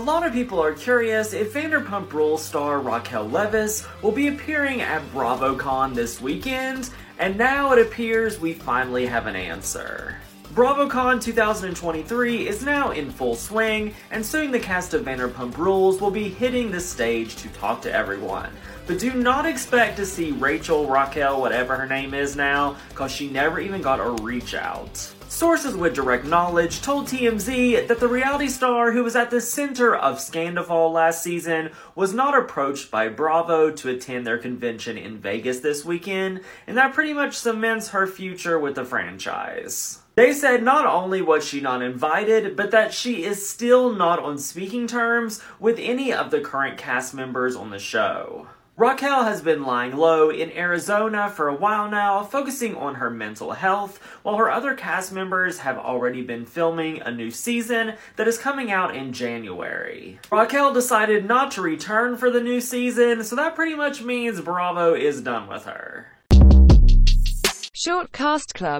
A lot of people are curious if Vanderpump Rules star Raquel Leviss will be appearing at BravoCon this weekend, and now it appears we finally have an answer. BravoCon 2023 is now in full swing, and soon the cast of Vanderpump Rules will be hitting the stage to talk to everyone. But do not expect to see Rachel, Raquel, whatever her name is now, cause she never even got a reach out. Sources with direct knowledge told TMZ that the reality star who was at the center of Scandoval last season was not approached by Bravo to attend their convention in Vegas this weekend, and that pretty much cements her future with the franchise. They said not only was she not invited, but that she is still not on speaking terms with any of the current cast members on the show. Raquel has been lying low in Arizona for a while now, focusing on her mental health, while her other cast members have already been filming a new season that is coming out in January. Raquel decided not to return for the new season, so that pretty much means Bravo is done with her. Short Cast Club